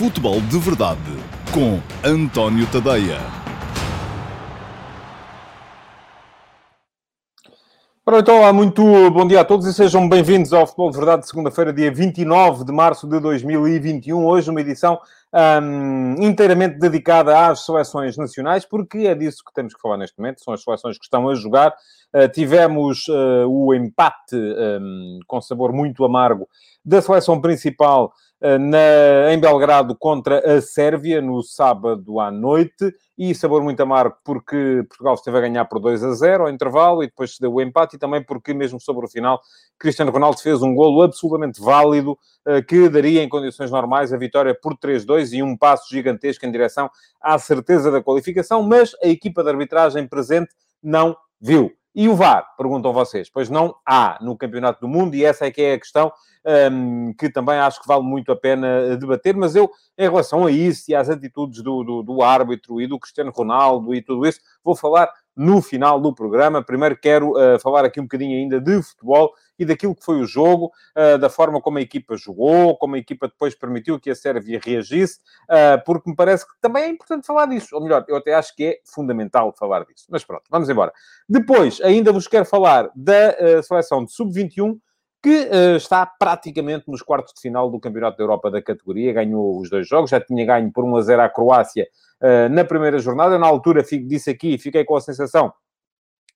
Futebol de Verdade com António Tadeia. Então, olá, muito bom dia a todos e sejam bem-vindos ao Futebol de Verdade, segunda-feira, dia 29 de março de 2021. Hoje, uma edição hum, inteiramente dedicada às seleções nacionais, porque é disso que temos que falar neste momento. São as seleções que estão a jogar. Uh, tivemos uh, o empate um, com sabor muito amargo da seleção principal na, em Belgrado contra a Sérvia no sábado à noite. E sabor muito amargo porque Portugal esteve a ganhar por 2 a 0 ao intervalo e depois se deu o empate. E também porque mesmo sobre o final Cristiano Ronaldo fez um golo absolutamente válido uh, que daria em condições normais a vitória por 3-2 e um passo gigantesco em direção à certeza da qualificação, mas a equipa de arbitragem presente não viu. E o VAR? Perguntam vocês. Pois não há no Campeonato do Mundo, e essa é que é a questão um, que também acho que vale muito a pena debater, mas eu, em relação a isso e às atitudes do, do, do árbitro e do Cristiano Ronaldo e tudo isso, vou falar no final do programa. Primeiro quero uh, falar aqui um bocadinho ainda de futebol e daquilo que foi o jogo, uh, da forma como a equipa jogou, como a equipa depois permitiu que a Sérvia reagisse, uh, porque me parece que também é importante falar disso. Ou melhor, eu até acho que é fundamental falar disso. Mas pronto, vamos embora. Depois, ainda vos quero falar da seleção de sub-21, que uh, está praticamente nos quartos de final do Campeonato da Europa da categoria, ganhou os dois jogos, já tinha ganho por 1 a 0 à Croácia uh, na primeira jornada. Na altura, fico, disse aqui, fiquei com a sensação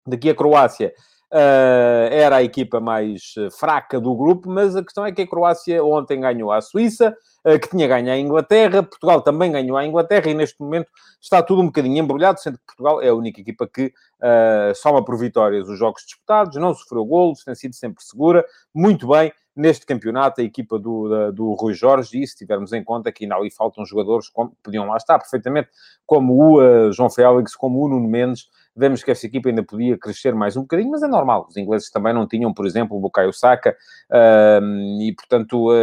de que a Croácia era a equipa mais fraca do grupo, mas a questão é que a Croácia ontem ganhou à Suíça, uh, que tinha ganho à Inglaterra, Portugal também ganhou à Inglaterra e neste momento está tudo um bocadinho embrulhado, sendo que Portugal é a única equipa que uh, soma por vitórias os jogos disputados, não sofreu golos, tem sido sempre segura, muito bem neste campeonato, a equipa do, da, do Rui Jorge, e se tivermos em conta que ainda ali faltam jogadores como podiam lá estar perfeitamente, como o uh, João Félix, como o Nuno Mendes, vemos que essa equipa ainda podia crescer mais um bocadinho, mas é normal. Os ingleses também não tinham, por exemplo, o Bukayo Saka, e portanto uh,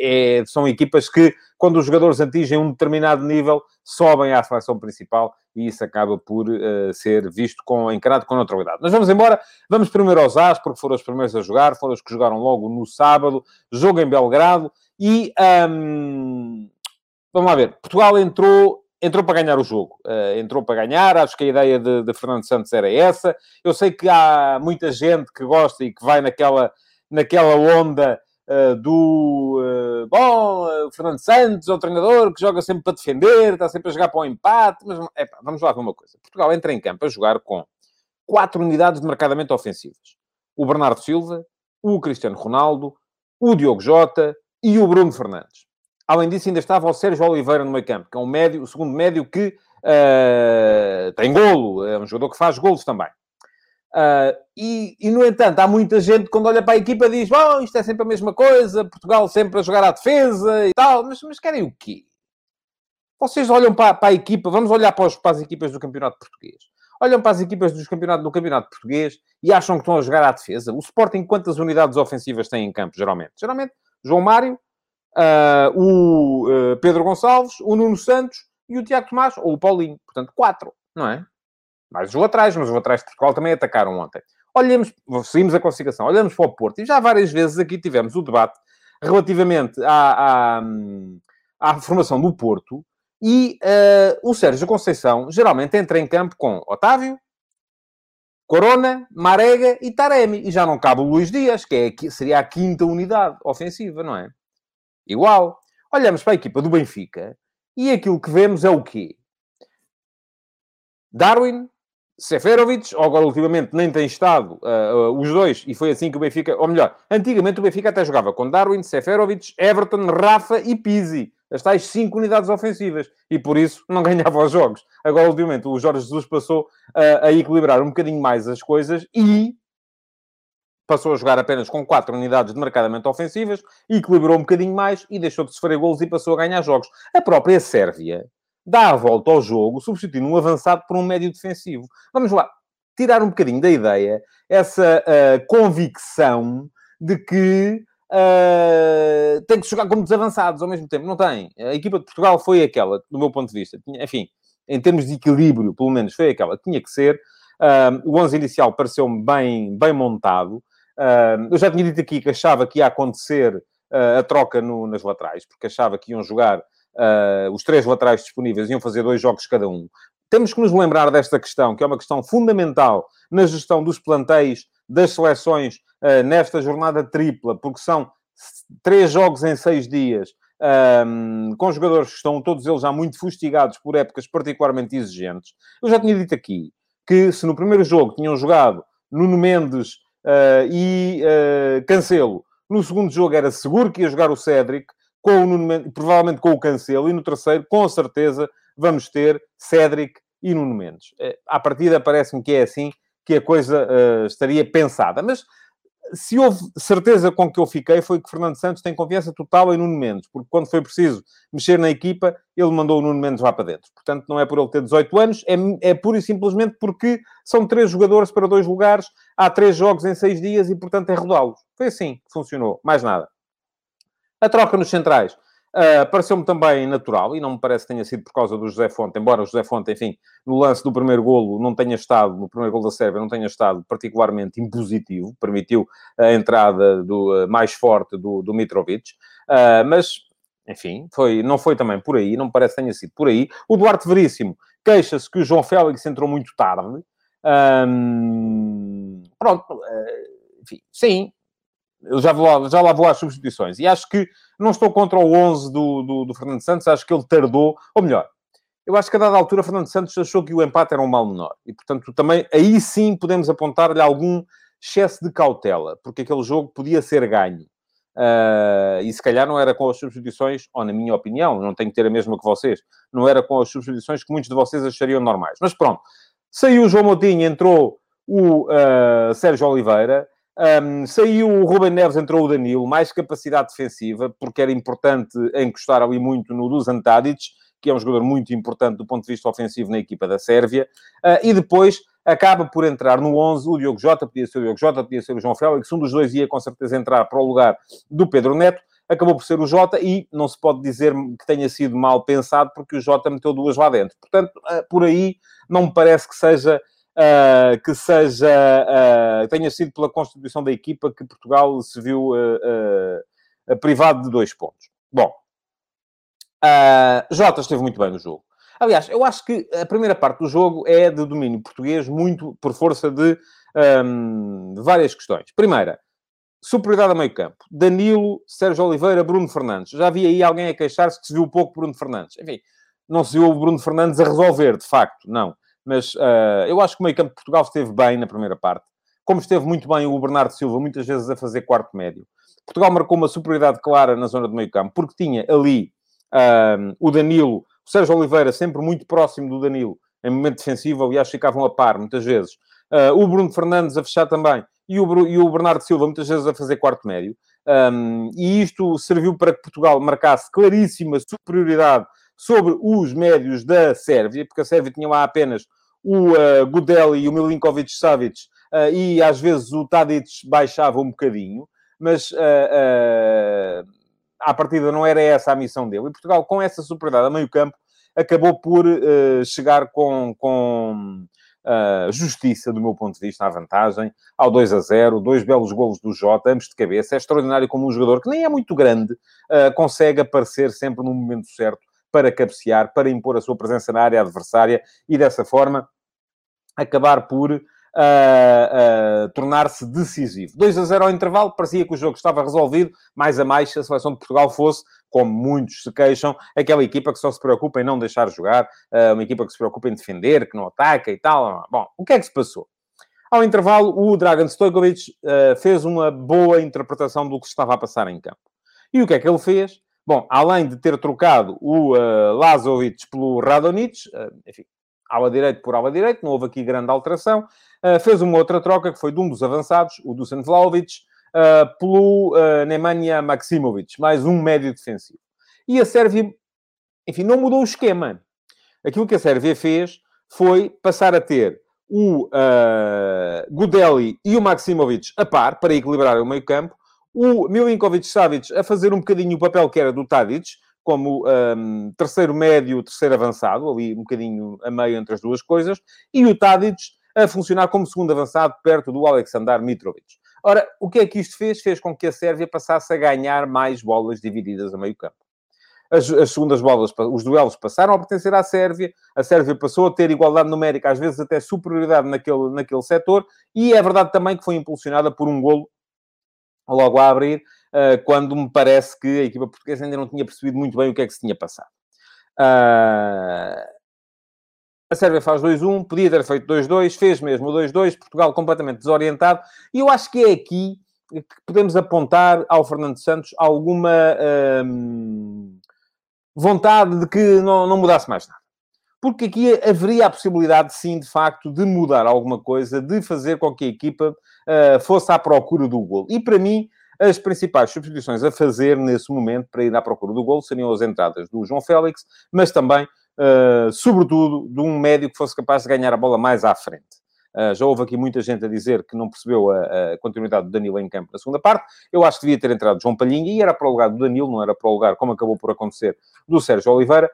é, são equipas que, quando os jogadores atingem um determinado nível, sobem à seleção principal e isso acaba por uh, ser visto com, encarado com neutralidade. Mas vamos embora, vamos primeiro aos As, porque foram os primeiros a jogar, foram os que jogaram logo no sábado, jogo em Belgrado, e vamos lá ver, Portugal entrou entrou para ganhar o jogo. Uh, entrou para ganhar, acho que a ideia de, de, Fernando Santos era essa. Eu sei que há muita gente que gosta e que vai naquela, naquela onda uh, do uh, bom, Fernando Santos é treinador que joga sempre para defender, está sempre a jogar para o um empate, mas vamos lá ver uma coisa. Portugal entra em campo a jogar com quatro unidades de marcadamente ofensivas. O Bernardo Silva, o Cristiano Ronaldo, o Diogo Jota e o Bruno Fernandes. Além disso, ainda estava o Sérgio Oliveira no meio campo, que é um médio, o segundo médio que uh, tem golo, é um jogador que faz golos também. Uh, e, e, no entanto, há muita gente quando olha para a equipa diz: Bom, isto é sempre a mesma coisa, Portugal sempre a jogar à defesa e tal, mas, mas querem o quê? Vocês olham para, para a equipa, vamos olhar para, os, para, as equipas do Campeonato Português. Olham para as equipas dos campeonato, do Campeonato Português e acham que estão a jogar à defesa. O Sporting, quantas unidades ofensivas tem em campo, geralmente? Geralmente, João Mário, uh, o uh, Pedro Gonçalves, o Nuno Santos e o Tiago Tomás, ou o Paulinho. Portanto, quatro, não é? Mais os laterais, mas os laterais de Portugal também atacaram ontem. Olhamos, seguimos a classificação, olhamos para o Porto e já várias vezes aqui tivemos o debate relativamente à, à, à formação do Porto e uh, o Sérgio Conceição geralmente entra em campo com Otávio, Corona, Marega e Taremi. E já não cabe o Luís Dias, que é, seria a quinta unidade ofensiva, não é? Igual. Olhamos para a equipa do Benfica e aquilo que vemos é o quê? Darwin, Seferovic, ou agora ultimamente nem tem estado uh, uh, os dois, e foi assim que o Benfica, ou melhor, antigamente o Benfica até jogava com Darwin, Seferovic, Everton, Rafa e Pizzi, as tais cinco unidades ofensivas, e por isso não ganhava os jogos. Agora, ultimamente, o Jorge Jesus passou uh, a equilibrar um bocadinho mais as coisas e passou a jogar apenas com 4 unidades de marcadamente ofensivas, equilibrou um bocadinho mais e deixou de sofrer golos e passou a ganhar jogos. A própria Sérvia dá a volta ao jogo, substituindo um avançado por um médio defensivo. Vamos lá, tirar um bocadinho da ideia essa uh, convicção de que uh, tem que jogar como desavançados ao mesmo tempo. Não tem. A equipa de Portugal foi aquela, do meu ponto de vista. Enfim, em termos de equilíbrio, pelo menos foi aquela que tinha que ser. Uh, o 11 inicial pareceu-me bem, bem montado. Eu já tinha dito aqui que achava que ia acontecer uh, a troca no, nas laterais, porque achava que iam jogar uh, os três laterais disponíveis iam fazer dois jogos cada um. Temos que nos lembrar desta questão, que é uma questão fundamental na gestão dos plantéis das seleções uh, nesta jornada tripla, porque são três jogos em seis dias, um, com jogadores que estão todos eles já muito fustigados por épocas particularmente exigentes. Eu já tinha dito aqui que se no primeiro jogo tinham jogado Nuno Mendes e uh, Cancelo, no segundo jogo era seguro que ia jogar o Cédric, com o Nuno provavelmente com o Cancelo, e no terceiro, com certeza, vamos ter Cédric e Nuno Mendes. Uh, à partida parece-me que é assim que a coisa estaria pensada, mas se houve certeza com que eu fiquei foi que Fernando Santos tem confiança total em Nuno Mendes, porque quando foi preciso mexer na equipa, ele mandou o Nuno Mendes lá para dentro. Portanto, não é por ele ter 18 anos, é, é pura e simplesmente porque são três jogadores para dois lugares, há três jogos em seis dias e, portanto, é rodá-los. Foi assim que funcionou, mais nada. A troca nos centrais. Uh, Pareceu-me também natural, e não me parece que tenha sido por causa do José Fonte, embora o José Fonte, enfim, no lance do primeiro golo não tenha estado, no primeiro golo da Sérvia, não tenha estado particularmente impositivo, permitiu a entrada do, uh, mais forte do, do Mitrovic, uh, mas, enfim, foi, não foi também por aí, não me parece que tenha sido por aí. O Duarte Veríssimo queixa-se que o João Félix entrou muito tarde. Um, pronto, enfim, sim, eu já, vou já lá vou às substituições. E acho que não estou contra o 11 do, do, do, Fernando Santos, acho que ele tardou, ou melhor, eu acho que a dada altura Fernando Santos achou que o empate era um mal menor. E, portanto, também aí sim podemos apontar-lhe algum excesso de cautela, porque aquele jogo podia ser ganho. Uh, e se calhar não era com as substituições, ou na minha opinião, não tenho que ter a mesma que vocês, não era com as substituições que muitos de vocês achariam normais. Mas pronto, saiu o João Moutinho, entrou o uh, Sérgio Oliveira, um, saiu o Ruben Neves, entrou o Danilo, mais capacidade defensiva, porque era importante encostar ali muito no Dusan Tadic, que é um jogador muito importante do ponto de vista ofensivo na equipa da Sérvia, uh, e depois acaba por entrar no 11 o Diogo Jota, podia ser o Diogo Jota, podia ser o João Félix, um dos dois ia com certeza entrar para o lugar do Pedro Neto, acabou por ser o Jota e não se pode dizer que tenha sido mal pensado porque o Jota meteu duas lá dentro. Portanto, uh, por aí não me parece que seja uh, que seja, uh, tenha sido pela constituição da equipa que Portugal se viu uh, privado de dois pontos. Bom, Jota esteve muito bem no jogo. Aliás, eu acho que a primeira parte do jogo é de domínio português, muito por força de, um, de várias questões. Primeira, superioridade a meio campo. Danilo, Sérgio Oliveira, Bruno Fernandes. Já havia aí alguém a queixar-se que se viu pouco Bruno Fernandes. Enfim, não se viu o Bruno Fernandes a resolver, de facto, não. Mas uh, eu acho que o meio campo de Portugal esteve bem na primeira parte. Como esteve muito bem o Bernardo Silva, muitas vezes a fazer quarto médio. Portugal marcou uma superioridade clara na zona do meio campo, porque tinha ali uh, o Danilo, o Sérgio Oliveira, sempre muito próximo do Danilo, em momento defensivo, aliás, ficavam a par muitas vezes. Uh, o Bruno Fernandes a fechar também, e o, e o Bernardo Silva muitas vezes a fazer quarto médio. Um, e isto serviu para que Portugal marcasse claríssima superioridade sobre os médios da Sérvia, porque a Sérvia tinha lá apenas o uh, e o Milinkovic Savic, uh, e às vezes o Tadic baixava um bocadinho, mas uh, uh, à partida não era essa a missão dele. E Portugal, com essa superioridade a meio campo, acabou por uh, chegar com, com uh, justiça, do meu ponto de vista, à vantagem, ao 2 a 0, dois belos golos do Jota, ambos de cabeça. É extraordinário como um jogador que nem é muito grande uh, consegue aparecer sempre no momento certo para cabecear, para impor a sua presença na área adversária e dessa forma acabar por uh, uh, tornar-se decisivo. 2 a 0 ao intervalo, parecia que o jogo estava resolvido, mais a mais se a seleção de Portugal fosse, como muitos se queixam, aquela equipa que só se preocupa em não deixar jogar, uh, uma equipa que se preocupa em defender, que não ataca e tal. Bom, o que é que se passou? Ao intervalo, o Dragan Stojkovic fez uma boa interpretação do que se estava a passar em campo. E o que é que ele fez? Bom, além de ter trocado o uh, Lazovic pelo Radonic, uh, enfim, ala direito por ala direito, não houve aqui grande alteração, uh, fez uma outra troca que foi de um dos avançados, o Dusan Vlaovic, uh, pelo uh, Nemanja Maximovic, mais um médio defensivo. E a Sérvia, enfim, não mudou o esquema. Aquilo que a Sérvia fez foi passar a ter o uh, Gudeli e o Maximovic a par, para equilibrar o meio campo, o Milinkovic-Savic a fazer um bocadinho o papel que era do Tadic, como um, terceiro médio, terceiro avançado, ali um bocadinho a meio entre as duas coisas, e o Tadic a funcionar como segundo avançado perto do Aleksandar Mitrovic. Ora, o que é que isto fez? Fez com que a Sérvia passasse a ganhar mais bolas divididas a meio campo. as, as, segundas bolas, os duelos passaram a pertencer à Sérvia, a Sérvia passou a ter igualdade numérica, às vezes até superioridade naquele, naquele setor, e é verdade também que foi impulsionada por um golo logo a abrir, uh, quando me parece que a equipa portuguesa ainda não tinha percebido muito bem o que é que se tinha passado. Uh, a Sérvia faz 2-1, podia ter feito 2-2, fez mesmo o 2-2, Portugal completamente desorientado, e eu acho que é aqui que podemos apontar ao Fernando Santos alguma hum, vontade de que não, não mudasse mais nada. Porque aqui haveria a possibilidade, sim, de facto, de mudar alguma coisa, de fazer com que a equipa uh, fosse à procura do gol. E para mim, as principais substituições a fazer nesse momento para ir à procura do gol seriam as entradas do João Félix, mas também, uh, sobretudo, de um médio que fosse capaz de ganhar a bola mais à frente. Uh, já houve aqui muita gente a dizer que não percebeu a, a, continuidade do Danilo em campo na segunda parte. Eu acho que devia ter entrado João Palhinha e era para o lugar do Danilo, não era para o lugar, como acabou por acontecer, do Sérgio Oliveira,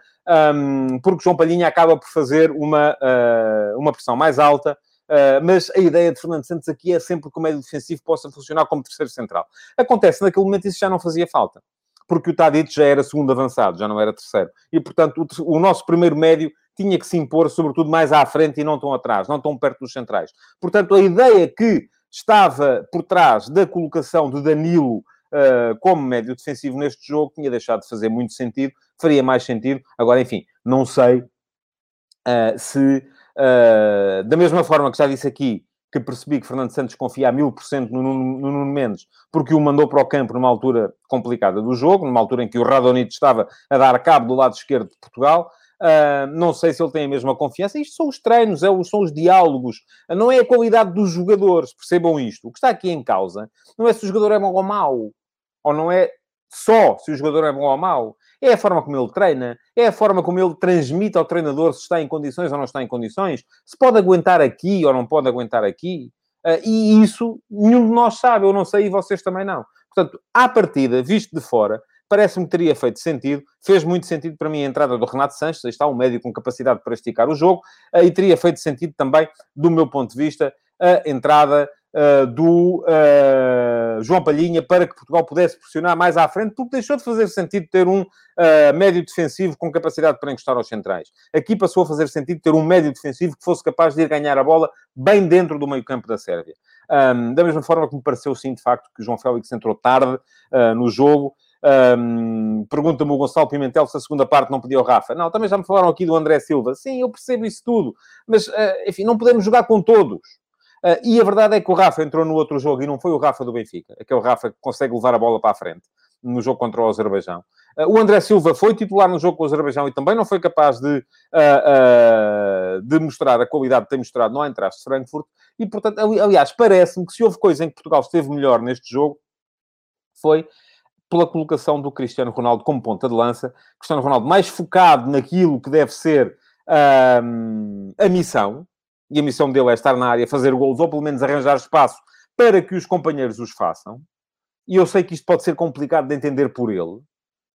um, porque João Palhinha acaba por fazer uma, uh, uma pressão mais alta. Uh, mas a ideia de Fernando Santos aqui é sempre que o médio defensivo possa funcionar como terceiro central. Acontece, naquele momento isso já não fazia falta porque o Tadic já era segundo avançado, já não era terceiro. E, portanto, o, o, nosso primeiro médio tinha que se impor, sobretudo, mais à frente e não tão atrás, não tão perto dos centrais. Portanto, a ideia que estava por trás da colocação de Danilo uh, como médio defensivo neste jogo tinha deixado de fazer muito sentido, faria mais sentido. Agora, enfim, não sei uh, se, uh, da mesma forma que já disse aqui, que percebi que Fernando Santos confia a mil por cento no Nuno Mendes, porque o mandou para o campo numa altura complicada do jogo, numa altura em que o Radonito estava a dar cabo do lado esquerdo de Portugal. Uh, não sei se ele tem a mesma confiança. Isto são os treinos, é, são os diálogos, não é a qualidade dos jogadores, percebam isto. O que está aqui em causa não é se o jogador é bom ou mau, ou não é só se o jogador é bom ou mau, é a forma como ele treina, é a forma como ele transmite ao treinador se está em condições ou não está em condições, se pode aguentar aqui ou não pode aguentar aqui. Uh, e isso nenhum de nós sabe, eu não sei e vocês também não. Portanto, à partida, visto de fora, parece-me que teria feito sentido. Fez muito sentido para mim a entrada do Renato Sanches, está um médio com capacidade para esticar o jogo, uh, e teria feito sentido também, do meu ponto de vista, a entrada uh, do uh, João Palhinha para que Portugal pudesse pressionar mais à frente, porque deixou de fazer sentido ter um médio defensivo com capacidade para encostar aos centrais. Aqui passou a fazer sentido ter um médio defensivo que fosse capaz de ir ganhar a bola bem dentro do meio-campo da Sérvia. Um, da mesma forma que me pareceu, sim, de facto, que o João Félix entrou tarde no jogo. Um, Pergunta-me o Gonçalo Pimentel se a segunda parte não pediu o Rafa. Não, também já me falaram aqui do André Silva. Sim, eu percebo isso tudo. Mas, uh, enfim, não podemos jogar com todos. Uh, e a verdade é que o Rafa entrou no outro jogo e não foi o Rafa do Benfica. Aquele Rafa que consegue levar a bola para a frente no jogo contra o Azerbaijão. Uh, o André Silva foi titular no jogo com o Azerbaijão e também não foi capaz de, de mostrar a qualidade que tem mostrado no de Frankfurt. E, portanto, aliás, parece-me que se houve coisa em que Portugal esteve melhor neste jogo, foi pela colocação do Cristiano Ronaldo como ponta de lança. Cristiano Ronaldo mais focado naquilo que deve ser um, a missão, e a missão dele é estar na área, fazer gols, ou pelo menos arranjar espaço para que os companheiros os façam. E eu sei que isto pode ser complicado de entender por ele.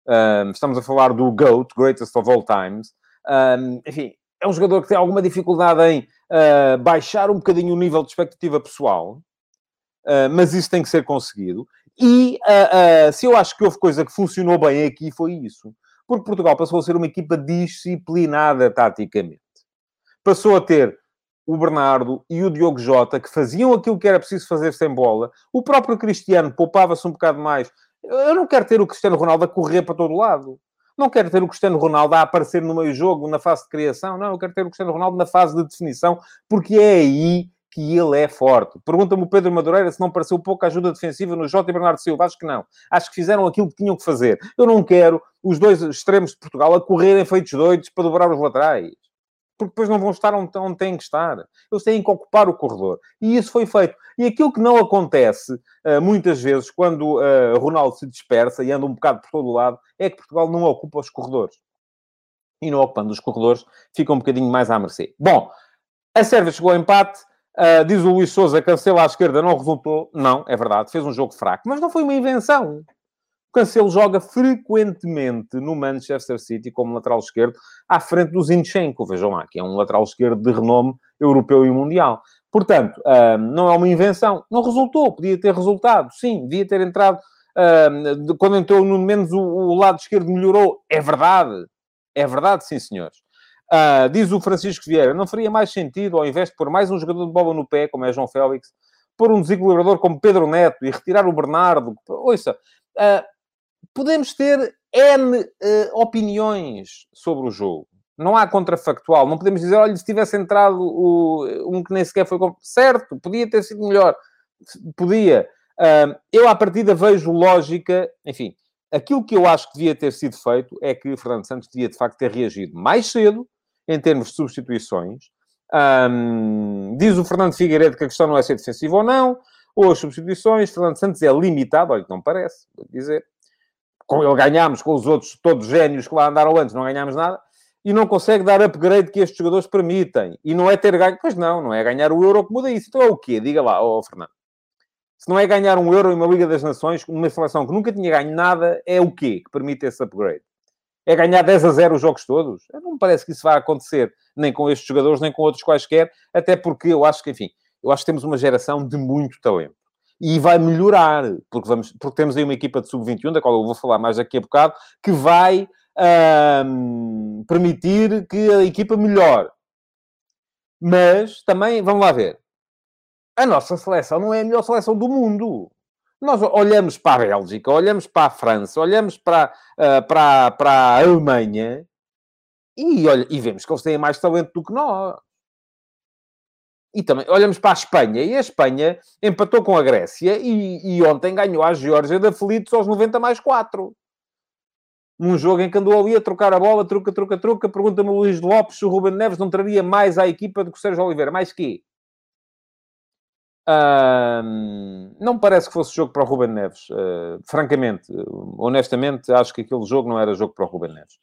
Um, estamos a falar do GOAT, Greatest of All Times. Um, enfim, é um jogador que tem alguma dificuldade em uh, baixar um bocadinho o nível de expectativa pessoal, uh, mas isso tem que ser conseguido. E uh, uh, se eu acho que houve coisa que funcionou bem aqui, foi isso. Porque Portugal passou a ser uma equipa disciplinada taticamente. Passou a ter o Bernardo e o Diogo Jota, que faziam aquilo que era preciso fazer sem bola. O próprio Cristiano poupava-se um bocado mais. Eu não quero ter o Cristiano Ronaldo a correr para todo lado. Não quero ter o Cristiano Ronaldo a aparecer no meio jogo, na fase de criação. Não, eu quero ter o Cristiano Ronaldo na fase de definição, porque é aí que ele é forte. Pergunta-me o Pedro Madureira se não pareceu pouca ajuda defensiva no Jota e Bernardo Silva. Acho que não. Acho que fizeram aquilo que tinham que fazer. Eu não quero os dois extremos de Portugal a correrem feitos doidos para dobrar os laterais. Porque depois não vão estar onde, têm que estar. Eles têm que ocupar o corredor. E isso foi feito. E aquilo que não acontece uh, muitas vezes quando uh, Ronaldo se dispersa e anda um bocado por todo lado é que Portugal não ocupa os corredores. E não ocupando os corredores, fica um bocadinho mais à mercê. Bom, a Sérvia chegou ao empate. Uh, diz o Luís Souza, Cancelo à esquerda não resultou. Não, é verdade, fez um jogo fraco, mas não foi uma invenção. O Cancelo joga frequentemente no Manchester City como lateral esquerdo, à frente do Zinchenko, vejam lá, que é um lateral esquerdo de renome europeu e mundial. Portanto, uh, não é uma invenção. Não resultou, podia ter resultado, sim, devia ter entrado Uh, quando entrou no menos o, o, lado esquerdo melhorou. É verdade. É verdade, sim, senhores. Uh, diz o Francisco Vieira, não faria mais sentido, ao invés de pôr mais um jogador de bola no pé, como é João Félix, pôr um desequilibrador como Pedro Neto e retirar o Bernardo? Ouça, uh, podemos ter N opiniões sobre o jogo. Não há contrafactual. Não podemos dizer, olha, se tivesse entrado o, um que nem sequer foi... Certo, podia ter sido melhor. Podia. Uh, eu, à partida, vejo lógica... Enfim, aquilo que eu acho que devia ter sido feito é que Fernando Santos devia, de facto, ter reagido mais cedo, em termos de substituições. Um, diz o Fernando Figueiredo que a questão não é ser defensivo ou não, ou as substituições. Fernando Santos é limitado, olha, não parece, vou dizer. Com ele ganhámos, com os outros todos génios que lá andaram antes, não ganhámos nada e não consegue dar upgrade que estes jogadores permitem. E não é ter ganho. Pois não, não é ganhar o euro que muda isso. Então é o quê? Diga lá, oh, Fernando. Se não é ganhar um euro em uma Liga das Nações, uma seleção que nunca tinha ganho nada, é o quê que permite esse upgrade? É ganhar 10 a 0 os jogos todos? Não me parece que isso vá acontecer, nem com estes jogadores, nem com outros quaisquer, até porque eu acho que, enfim, eu acho que temos uma geração de muito talento. E vai melhorar, porque, vamos, porque temos aí uma equipa de sub-21, da qual eu vou falar mais daqui a bocado, que vai um, permitir que a equipa melhore. Mas também, vamos lá ver, a nossa seleção não é a melhor seleção do mundo. Nós olhamos para a Bélgica, olhamos para a França, olhamos para, uh, para, para a Alemanha e, olha, e vemos que eles têm mais talento do que nós. E também olhamos para a Espanha, e a Espanha empatou com a Grécia e, e ontem ganhou a Geórgia de aflitos aos 90 mais 4 num jogo em que andou ali a trocar a bola, truca, truca, truca. Pergunta-me o Luís Lopes se o Ruben Neves não traria mais à equipa do que o Sérgio Oliveira. Mais que? Não parece que fosse jogo para o Ruben Neves. Uh, francamente, honestamente, acho que aquele jogo não era jogo para o Ruben Neves.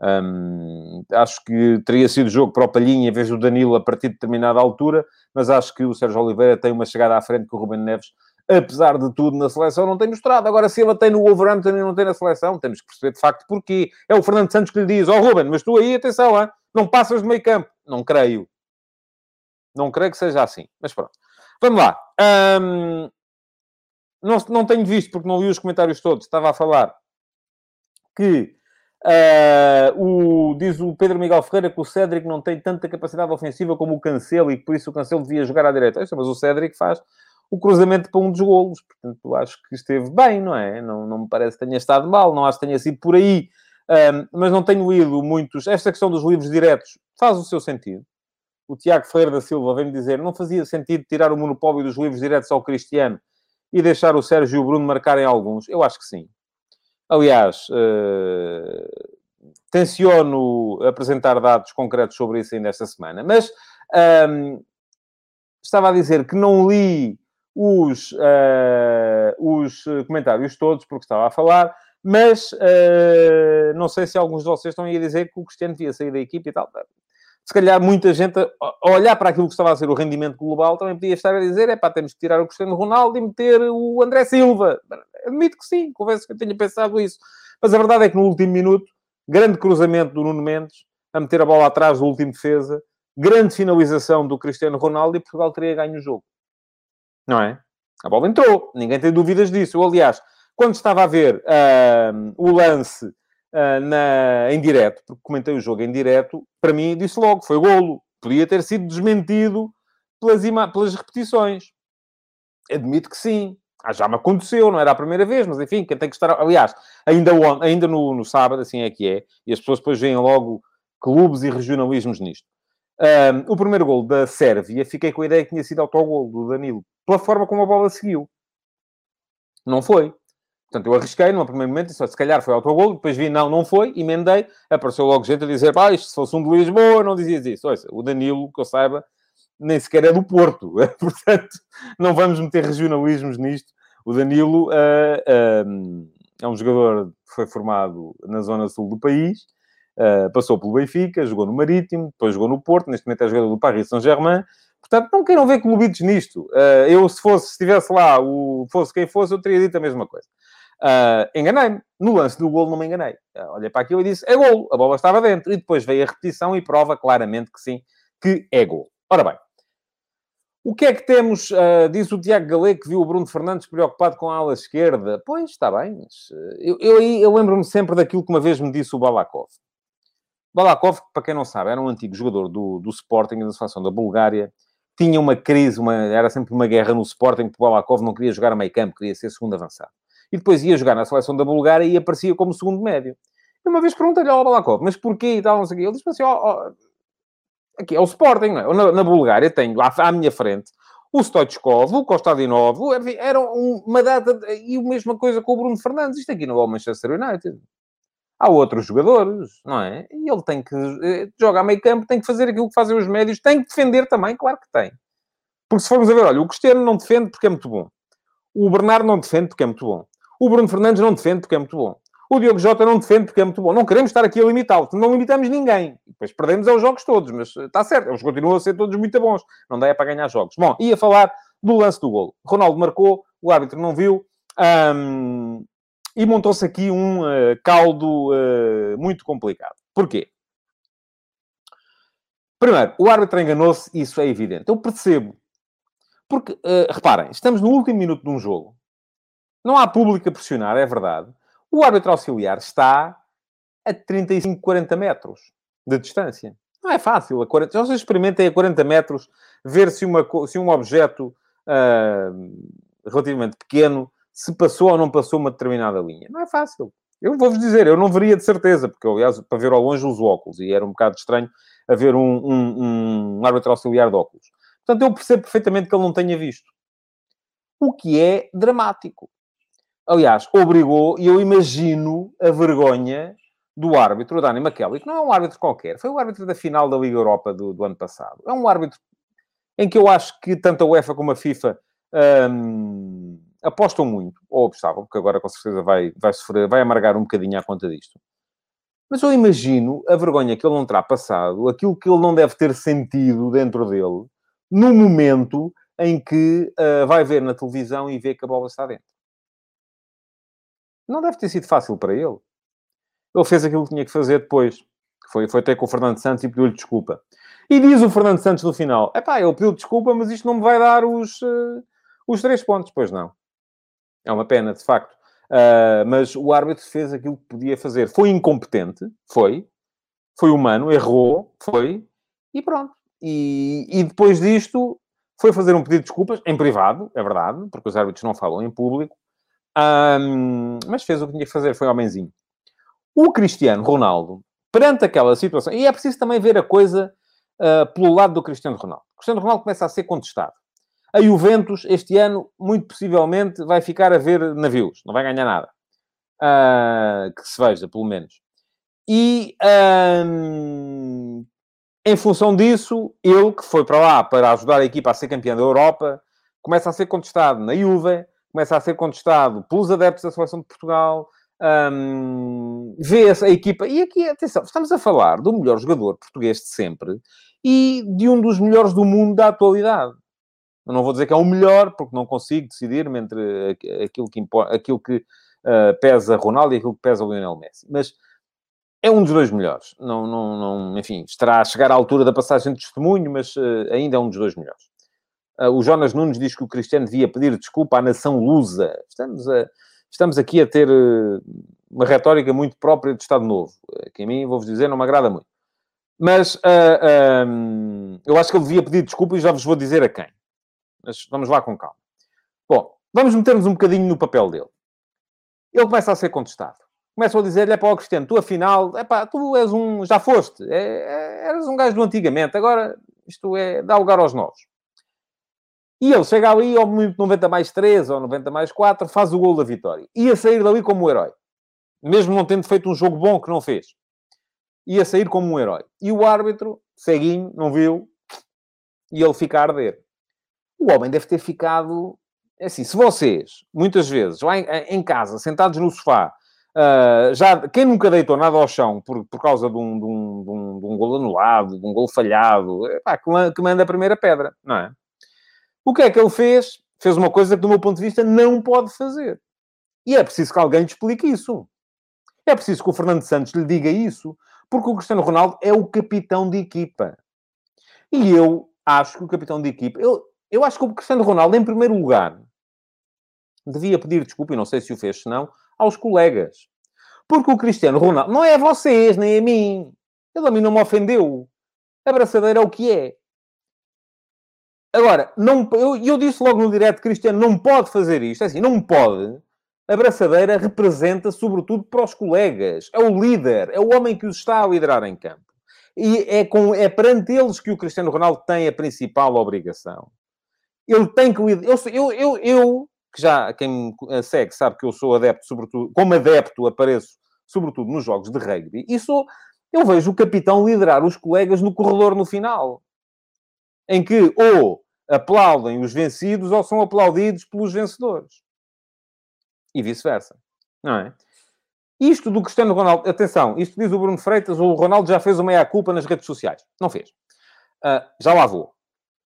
Um, acho que teria sido jogo para o Palhinha em vez do Danilo a partir de determinada altura, mas acho que o Sérgio Oliveira tem uma chegada à frente que o Ruben Neves apesar de tudo, na seleção não tem mostrado. Agora, se ele tem no Wolverhampton e não tem na seleção, temos que perceber de facto porquê. É o Fernando Santos que lhe diz: Ó oh, Ruben, mas tu aí, atenção, hein? não passas de meio campo. Não creio. Não creio que seja assim. Mas pronto. Vamos lá. Um, não, não tenho visto, porque não li os comentários todos. Estava a falar que uh, o, diz o Pedro Miguel Ferreira que o Cédric não tem tanta capacidade ofensiva como o Cancelo e que por isso o Cancelo devia jogar à direita. Mas o Cédric faz o cruzamento para um dos golos. Portanto, acho que esteve bem, não é? Não, não me parece que tenha estado mal, não acho que tenha sido por aí. Mas não tenho lido muitos. Esta questão dos livros diretos faz o seu sentido. O Tiago Ferreira da Silva vem-me dizer não fazia sentido tirar o monopólio dos livros diretos ao Cristiano e deixar o Sérgio e o Bruno marcarem alguns. Eu acho que sim. Aliás, uh, tenciono apresentar dados concretos sobre isso ainda esta semana. Mas um, estava a dizer que não li os, uh, os comentários todos, porque estava a falar, mas uh, não sei se alguns de vocês estão aí a dizer que o Cristiano devia sair da equipe e tal. Se calhar muita gente, a olhar para aquilo que estava a ser o rendimento global, também podia estar a dizer: é pá, temos que tirar o Cristiano Ronaldo e meter o André Silva. Admito que sim, confesso que eu tenha pensado isso. Mas a verdade é que no último minuto, grande cruzamento do Nuno Mendes, a meter a bola atrás do último defesa, grande finalização do Cristiano Ronaldo e Portugal teria ganho o jogo não é? A bola entrou, ninguém tem dúvidas disso. Eu, aliás, quando estava a ver uh, o lance uh, na, em direto, porque comentei o jogo em direto, para mim disse logo, foi golo. Podia ter sido desmentido pelas, pelas repetições. Admito que sim. Ah, já me aconteceu, não era a primeira vez, mas enfim, quem tem que estar... Aliás, ainda, on... ainda no, no sábado, assim é que é, e as pessoas depois veem logo clubes e regionalismos nisto. Um, o primeiro gol da Sérvia, fiquei com a ideia que tinha sido autogol do Danilo pela forma como a bola seguiu. Não foi. Portanto, eu arrisquei num primeiro momento, disse, se calhar foi autogol, depois vi, não, não foi, emendei, apareceu logo gente a dizer, pá, isto se fosse um de Lisboa, não dizias isso. Olha, o Danilo, que eu saiba, nem sequer é do Porto. Portanto, não vamos meter regionalismos nisto. O Danilo uh, uh, é um jogador que foi formado na zona sul do país, uh, passou pelo Benfica, jogou no Marítimo, depois jogou no Porto, neste momento é jogador do Paris Saint-Germain, Portanto, não queiram ver clubitos nisto. Eu, se fosse, se estivesse lá, o, fosse quem fosse, eu teria dito a mesma coisa. Uh, Enganei-me. No lance do golo não me enganei. Uh, olhei para aquilo e disse, é golo. A bola estava dentro. E depois veio a repetição e prova claramente que sim, que é golo. Ora bem. O que é que temos? Uh, diz o Tiago Galego que viu o Bruno Fernandes preocupado com a ala esquerda. Pois, está bem, mas eu, eu, eu lembro-me sempre daquilo que uma vez me disse o Balakov. Balakov, para quem não sabe, era um antigo jogador do, do Sporting, da seleção da Bulgária, tinha uma crise, uma, era sempre uma guerra no Sporting, porque o Balakov não queria jogar a meio campo, queria ser segundo avançado. E depois ia jogar na seleção da Bulgária e aparecia como segundo médio. E uma vez perguntei-lhe ao Balakov, mas porquê e tal, não sei o quê. Ele disse assim, ó, ó, aqui é o Sporting, não é? Na, na Bulgária tenho à, à, minha frente o Stoichkov, o Kostadinov, era uma data... E a mesma coisa com o Bruno Fernandes. Isto aqui não é o Manchester United. Há outros jogadores, não é? E ele tem que... Eh, joga a meio campo, tem que fazer aquilo que fazem os médios, tem que defender também, claro que tem. Porque se formos a ver, olha, o Cristiano não defende porque é muito bom. O Bernardo não defende porque é muito bom. O Bruno Fernandes não defende porque é muito bom. O Diogo Jota não defende porque é muito bom. Não queremos estar aqui a limitá-lo. Não limitamos ninguém. Depois perdemos os jogos todos, mas está certo. Eles continuam a ser todos muito bons. Não dá é para ganhar jogos. Bom, ia falar do lance do golo. Ronaldo marcou, o árbitro não viu. E montou-se aqui um uh, caldo uh, muito complicado. Porquê? Primeiro, o árbitro enganou-se, isso é evidente. Eu percebo. Porque, uh, reparem, estamos no último minuto de um jogo. Não há público a pressionar, é verdade. O árbitro auxiliar está a 35, 40 metros de distância. Não é fácil. A 40... Já vocês experimentem a 40 metros ver se, uma, se um objeto uh, relativamente pequeno se passou ou não passou uma determinada linha. Não é fácil. Eu vou-vos dizer, eu não veria de certeza, porque, aliás, para ver ao longe os óculos, e era um bocado estranho haver um, um, um árbitro auxiliar de óculos. Portanto, eu percebo perfeitamente que ele não tenha visto. O que é dramático. Aliás, obrigou, e eu imagino a vergonha do árbitro, Dani McKelly, que não é um árbitro qualquer, foi o árbitro da final da Liga Europa do, do ano passado. É um árbitro em que eu acho que tanto a UEFA como a FIFA hum, apostam muito, ou apostavam, porque agora com certeza vai, vai sofrer, vai amargar um bocadinho à conta disto. Mas eu imagino a vergonha que ele não terá passado, aquilo que ele não deve ter sentido dentro dele, no momento em que uh, vai ver na televisão e vê que a bola está dentro. Não deve ter sido fácil para ele. Ele fez aquilo que tinha que fazer depois. Foi, foi até com o Fernando Santos e pediu-lhe desculpa. E diz o Fernando Santos no final: é pá, ele pediu desculpa, mas isto não me vai dar os, uh, os três pontos. Pois não. É uma pena, de facto. Uh, mas o árbitro fez aquilo que podia fazer. Foi incompetente, foi. Foi humano, errou, foi. E pronto. E, e depois disto, foi fazer um pedido de desculpas, em privado, é verdade, porque os árbitros não falam em público. Um, mas fez o que tinha que fazer, foi homenzinho. O Cristiano Ronaldo, perante aquela situação, e é preciso também ver a coisa uh, pelo lado do Cristiano Ronaldo. O Cristiano Ronaldo começa a ser contestado. A Juventus, este ano, muito possivelmente, vai ficar a ver navios, não vai ganhar nada. Uh, que se veja, pelo menos. E um, em função disso, ele que foi para lá para ajudar a equipa a ser campeã da Europa, começa a ser contestado na Juve, começa a ser contestado pelos adeptos da seleção de Portugal, um, vê-se a equipa. E aqui, atenção, estamos a falar do melhor jogador português de sempre e de um dos melhores do mundo da atualidade. Eu não vou dizer que é o melhor, porque não consigo decidir-me entre aquilo que, aquilo que uh, pesa Ronaldo e aquilo que pesa o Lionel Messi. Mas é um dos dois melhores. Não, não, não, enfim, estará a chegar à altura da passagem de testemunho, mas uh, ainda é um dos dois melhores. Uh, o Jonas Nunes diz que o Cristiano devia pedir desculpa à nação lusa. Estamos, a, estamos aqui a ter uh, uma retórica muito própria do Estado Novo, uh, que a mim, vou-vos dizer, não me agrada muito. Mas um, eu acho que ele devia pedir desculpa e já vos vou dizer a quem. Mas vamos lá com calma. Bom, vamos meter-nos um bocadinho no papel dele. Ele começa a ser contestado. Começam a dizer-lhe, é o Cristiano, tu afinal, é pá, tu és um, já foste, é, é, eras um gajo do antigamente, agora isto é, dá lugar aos novos. E ele chega ali ao minuto 90 mais 3 ou 90 mais 4, faz o gol da vitória. Ia sair dali como um herói. Mesmo não tendo feito um jogo bom que não fez. Ia sair como um herói. E o árbitro, ceguinho, não viu. E ele fica a arder. O homem deve ter ficado... É assim, se vocês, muitas vezes, lá em, em casa, sentados no sofá, Uh, já, quem nunca deitou nada ao chão por, por causa de um, de, um, de, um, de um gol anulado, de um gol falhado, epá, que manda a primeira pedra, não é? O que é que ele fez? Fez uma coisa que, do meu ponto de vista, não pode fazer. E é preciso que alguém lhe explique isso. É preciso que o Fernando Santos lhe diga isso, porque o Cristiano Ronaldo é o capitão de equipa. E eu acho que o capitão de equipa, eu, eu acho que o Cristiano Ronaldo, em primeiro lugar, devia pedir desculpa, e não sei se o fez, se não, aos colegas. Porque o Cristiano Ronaldo, não é a vocês, nem a mim. Ele a mim não me ofendeu. A braçadeira é o que é. Agora, não, eu, eu disse logo no direto, Cristiano não pode fazer isto. É assim, não pode. A braçadeira representa, sobretudo, para os colegas. É o líder, é o homem que os está a liderar em campo. E é, com, é perante eles que o Cristiano Ronaldo tem a principal obrigação. Ele tem que... Eu, eu, eu, eu que já quem me segue sabe que eu sou adepto, sobretudo, como adepto apareço, sobretudo nos jogos de rugby, e sou, eu vejo o capitão liderar os colegas no corredor no final, em que ou aplaudem os vencidos ou são aplaudidos pelos vencedores. E vice-versa. Não é? Isto do Cristiano Ronaldo, atenção, isto diz o Bruno Freitas, o Ronaldo já fez uma meia-culpa nas redes sociais. Não fez. Uh, já lá vou.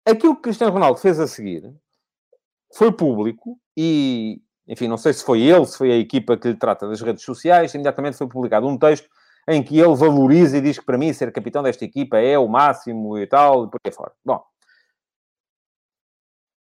Aquilo que Cristiano Ronaldo fez a seguir foi público e, enfim, não sei se foi ele, se foi a equipa que lhe trata das redes sociais, imediatamente foi publicado um texto em que ele valoriza e diz que para mim ser capitão desta equipa é o máximo e tal, e por aí fora. Bom,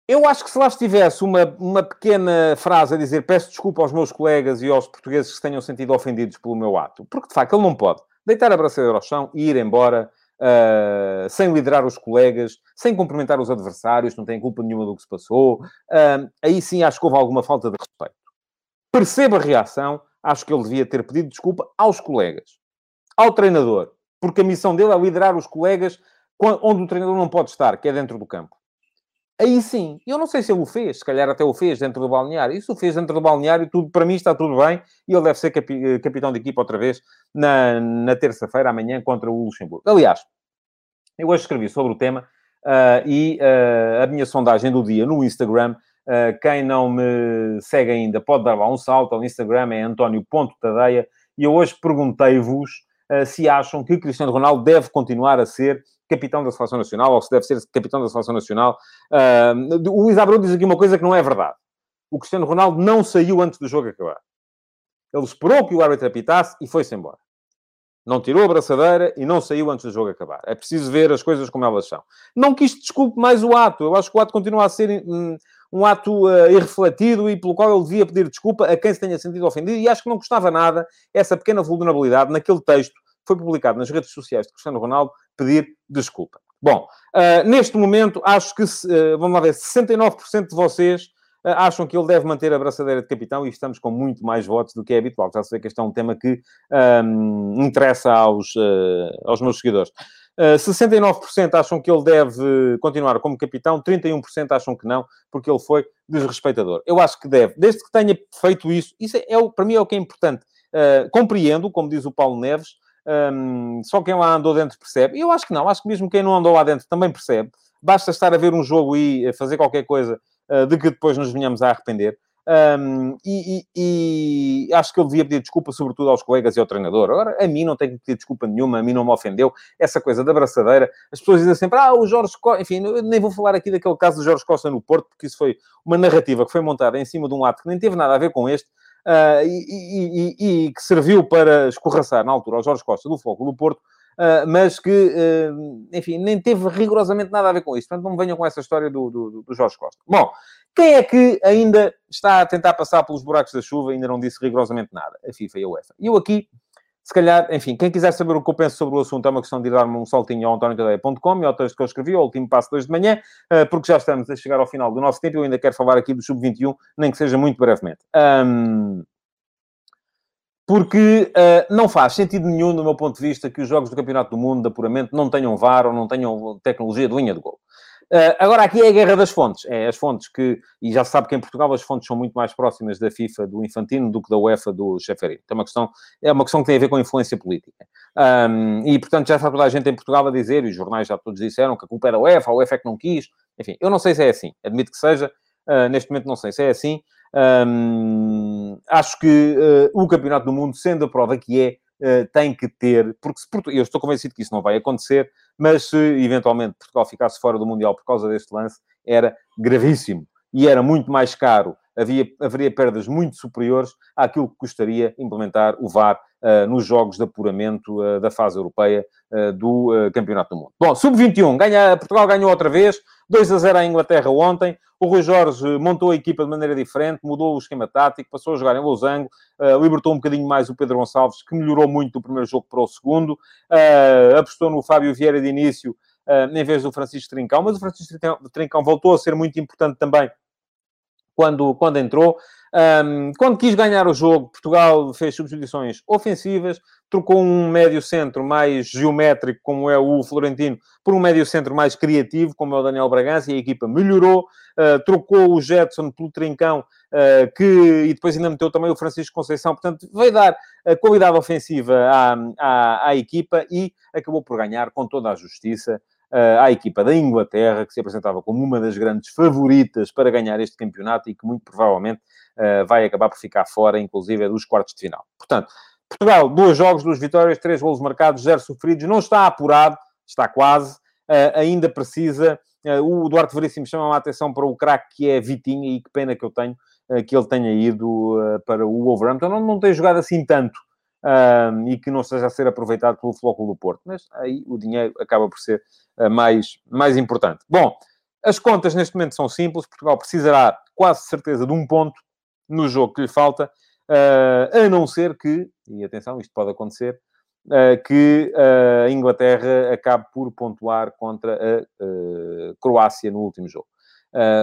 eu acho que se lá estivesse uma, uma pequena frase a dizer peço desculpa aos meus colegas e aos portugueses que se tenham sentido ofendidos pelo meu ato, porque de facto ele não pode deitar a braçadeira ao chão e ir embora uh, sem liderar os colegas, sem cumprimentar os adversários, não tem culpa nenhuma do que se passou. Uh, aí sim acho que houve alguma falta de respeito. Percebo a reação, acho que ele devia ter pedido desculpa aos colegas, ao treinador, porque a missão dele é liderar os colegas onde o treinador não pode estar, que é dentro do campo. Aí sim, eu não sei se ele o fez, se calhar até o fez dentro do balneário. Isso o fez dentro do balneário, tudo, para mim está tudo bem, e ele deve ser capi, capitão de equipa outra vez na, na terça-feira, amanhã, contra o Luxemburgo. Aliás, eu hoje escrevi sobre o tema uh, e uh, a minha sondagem do dia no Instagram. Uh, quem não me segue ainda pode dar lá um salto. O Instagram é António.tadeia. E eu hoje perguntei-vos se acham que Cristiano Ronaldo deve continuar a ser capitão da Seleção Nacional, ou se deve ser capitão da Seleção Nacional. Uh, o Luís Abreu diz aqui uma coisa que não é verdade. O Cristiano Ronaldo não saiu antes do jogo acabar. Ele esperou que o árbitro apitasse e foi-se embora. Não tirou a braçadeira e não saiu antes do jogo acabar. É preciso ver as coisas como elas são. Não que isto desculpe mais o ato. Eu acho que o ato continua a ser um, um ato uh, irrefletido e pelo qual ele devia pedir desculpa a quem se tenha sentido ofendido. E acho que não custava nada essa pequena vulnerabilidade naquele texto foi publicado nas redes sociais de Cristiano Ronaldo pedir desculpa. Bom, uh, neste momento, acho que, uh, vamos lá ver, 69% de vocês uh, acham que ele deve manter a braçadeira de capitão e estamos com muito mais votos do que é habitual. Já sei que este é um tema que um, interessa aos, aos meus seguidores. 69% acham que ele deve continuar como capitão, 31% acham que não, porque ele foi desrespeitador. Eu acho que deve, desde que tenha feito isso, isso é, é para mim é o que é importante. compreendo, como diz o Paulo Neves, um, só quem lá andou dentro percebe. Eu acho que não, acho que mesmo quem não andou lá dentro também percebe. Basta estar a ver um jogo e fazer qualquer coisa uh, de que depois nos venhamos a arrepender. Um, e, e, e, acho que ele devia pedir desculpa, sobretudo aos colegas e ao treinador. Agora, a mim não tem que pedir desculpa nenhuma, a mim não me ofendeu. Essa coisa da abraçadeira, as pessoas dizem sempre, ah, o Jorge Costa, enfim, nem vou falar aqui daquele caso do Jorge Costa no Porto, porque isso foi uma narrativa que foi montada em cima de um ato que nem teve nada a ver com este, uh, e, e, que serviu para escorraçar, na altura, ao Jorge Costa do Foco do Porto, uh, mas que, uh, enfim, nem teve rigorosamente nada a ver com isso. Portanto, não venham com essa história do, do, do Jorge Costa. Bom, quem é que ainda está a tentar passar pelos buracos da chuva ainda não disse rigorosamente nada? A FIFA e a UEFA. E eu aqui se calhar, enfim, quem quiser saber o que eu penso sobre o assunto é uma questão de ir dar-me um saltinho ao antoniotadeia.com e ao texto que eu escrevi, ao último passo de hoje de manhã, eh, porque já estamos a chegar ao final do nosso tempo e eu ainda quero falar aqui do Sub-21, nem que seja muito brevemente. Um, porque uh, não faz sentido nenhum, do meu ponto de vista, que os jogos do Campeonato do Mundo de apuramento não tenham VAR ou não tenham tecnologia de linha de gol. Uh, agora, aqui é a guerra das fontes. É as fontes que... E já se sabe que em Portugal as fontes são muito mais próximas da FIFA, do Infantino, do que da UEFA, do Cheferino. É uma questão, é uma questão que tem a ver com a influência política. Um, e, portanto, já está toda a gente em Portugal a dizer, e os jornais já todos disseram, que a culpa era a UEFA, a UEFA é que não quis. Enfim, eu não sei se é assim. Admito que seja. Uh, neste momento não sei se é assim. Um, acho que uh, o Campeonato do Mundo, sendo a prova que é, uh, tem que ter, porque se, eu estou convencido que isso não vai acontecer, mas se eventualmente Portugal ficasse fora do Mundial por causa deste lance, era gravíssimo e era muito mais caro. Havia, haveria perdas muito superiores àquilo que custaria implementar o VAR nos jogos de apuramento da fase europeia do Campeonato do Mundo. Bom, Sub-21, ganha, Portugal ganhou outra vez, 2 a 0 à Inglaterra ontem. O Rui Jorge montou a equipa de maneira diferente, mudou o esquema tático, passou a jogar em losango, uh, libertou um bocadinho mais o Pedro Gonçalves, que melhorou muito do primeiro jogo para o segundo, uh, apostou no Fábio Vieira de início, uh, em vez do Francisco Trincão, mas o Francisco Trincão voltou a ser muito importante também quando, quando entrou. Um, quando quis ganhar o jogo, Portugal fez substituições ofensivas, trocou um médio-centro mais geométrico, como é o Florentino, por um médio-centro mais criativo, como é o Daniel Bragança, e a equipa melhorou. Uh, trocou o Jetson pelo Trincão, uh, que, e depois ainda meteu também o Francisco Conceição. Portanto, veio dar a qualidade ofensiva à, à, à equipa e acabou por ganhar com toda a justiça à equipa da Inglaterra, que se apresentava como uma das grandes favoritas para ganhar este campeonato e que muito provavelmente uh, vai acabar por ficar fora, inclusive, dos quartos de final. Portanto, Portugal, dois jogos, duas vitórias, três golos marcados, zero sofridos, não está apurado, está quase, uh, ainda precisa. o Duarte Veríssimo chama a atenção para o craque que é Vitinha e que pena que eu tenho que ele tenha ido para o Wolverhampton. Não, não tem jogado assim tanto um, e que não esteja a ser aproveitado pelo Flóculo do Porto. Mas aí o dinheiro acaba por ser uh, mais, mais importante. Bom, as contas neste momento são simples. Portugal precisará quase certeza de um ponto no jogo que lhe falta, uh, a não ser que, e atenção, isto pode acontecer, uh, que a Inglaterra acabe por pontuar contra a Croácia no último jogo.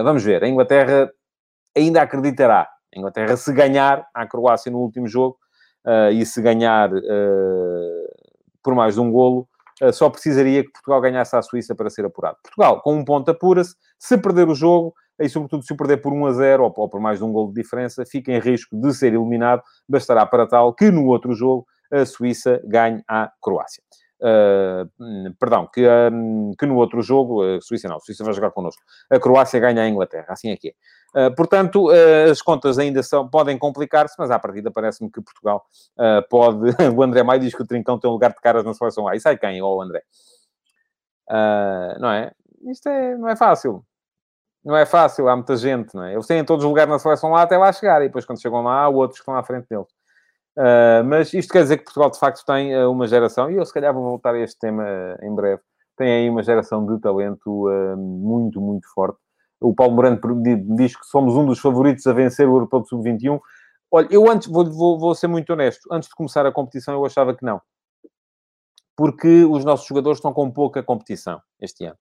vamos ver, a Inglaterra ainda acreditará. A Inglaterra, se ganhar a Croácia no último jogo, uh, e se ganhar uh, por mais de um golo, uh, só precisaria que Portugal ganhasse à Suíça para ser apurado. Portugal, com um ponto, apura-se. Se perder o jogo, e sobretudo se o perder por 1 a 0 ou, ou por mais de um golo de diferença, fica em risco de ser eliminado. Bastará para tal que no outro jogo a Suíça ganhe à Croácia. Uh, perdão, que, um, que no outro jogo, a Suíça não, a Suíça vai jogar connosco, a Croácia ganha a Inglaterra, assim é que é. Uh, portanto, uh, as contas ainda são, podem complicar-se, mas à partida parece-me que Portugal pode. o André Maia diz que o Trincão tem um lugar de caras na seleção A. E sai quem? Ou oh, o André? não é? Isto é, não é fácil. Não é fácil, há muita gente, não é? Eles têm todos lugar na seleção A até lá chegar, e depois quando chegam lá, há outros que estão à frente deles. Uh, mas isto quer dizer que Portugal, de facto, tem uh, uma geração, e eu se calhar vou voltar a este tema uh, em breve, tem aí uma geração de talento muito, muito forte. O Paulo Moreno diz que somos um dos favoritos a vencer o Europeu de Sub-21. Olha, eu antes, vou, vou, vou ser muito honesto, antes de começar a competição eu achava que não. Porque os nossos jogadores estão com pouca competição este ano.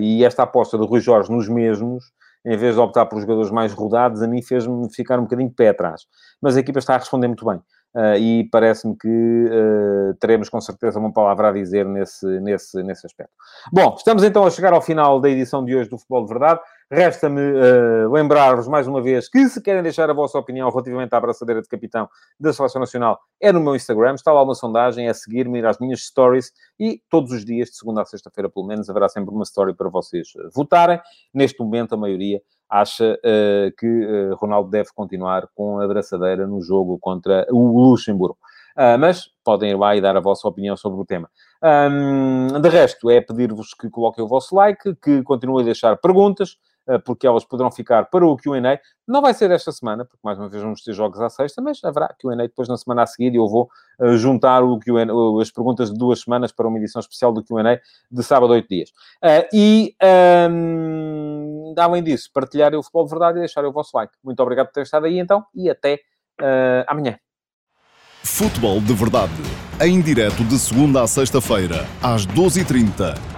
e esta aposta do Rui Jorge nos mesmos em vez de optar por jogadores mais rodados, a mim fez-me ficar um bocadinho de pé atrás. Mas a equipa está a responder muito bem. Uh, e parece-me que uh, teremos com certeza uma palavra a dizer nesse, nesse, nesse aspecto. Bom, estamos então a chegar ao final da edição de hoje do Futebol de Verdade. Resta-me uh, lembrar-vos mais uma vez que se querem deixar a vossa opinião relativamente à abraçadeira de capitão da Seleção Nacional, é no meu Instagram, está lá uma sondagem, é seguir-me, ir às minhas stories e todos os dias, de segunda a sexta-feira pelo menos, haverá sempre uma story para vocês votarem. Neste momento, a maioria acha uh, que uh, Ronaldo deve continuar com a braçadeira no jogo contra o Luxemburgo. Uh, mas podem ir lá e dar a vossa opinião sobre o tema. Um, de resto, é pedir-vos que coloquem o vosso like, que continuem a deixar perguntas, eh, porque elas poderão ficar para o QA. Não vai ser esta semana, porque mais uma vez vamos ter jogos à sexta, mas haverá QA depois na semana a seguir e eu vou eh, juntar o QA, as perguntas de duas semanas para uma edição especial do QA de sábado, oito dias. Eh, e, um, além disso, partilharem o futebol de verdade e deixarem o vosso like. Muito obrigado por terem estado aí então e até uh, amanhã. Futebol de Verdade, em direto de segunda a sexta-feira, às 12h30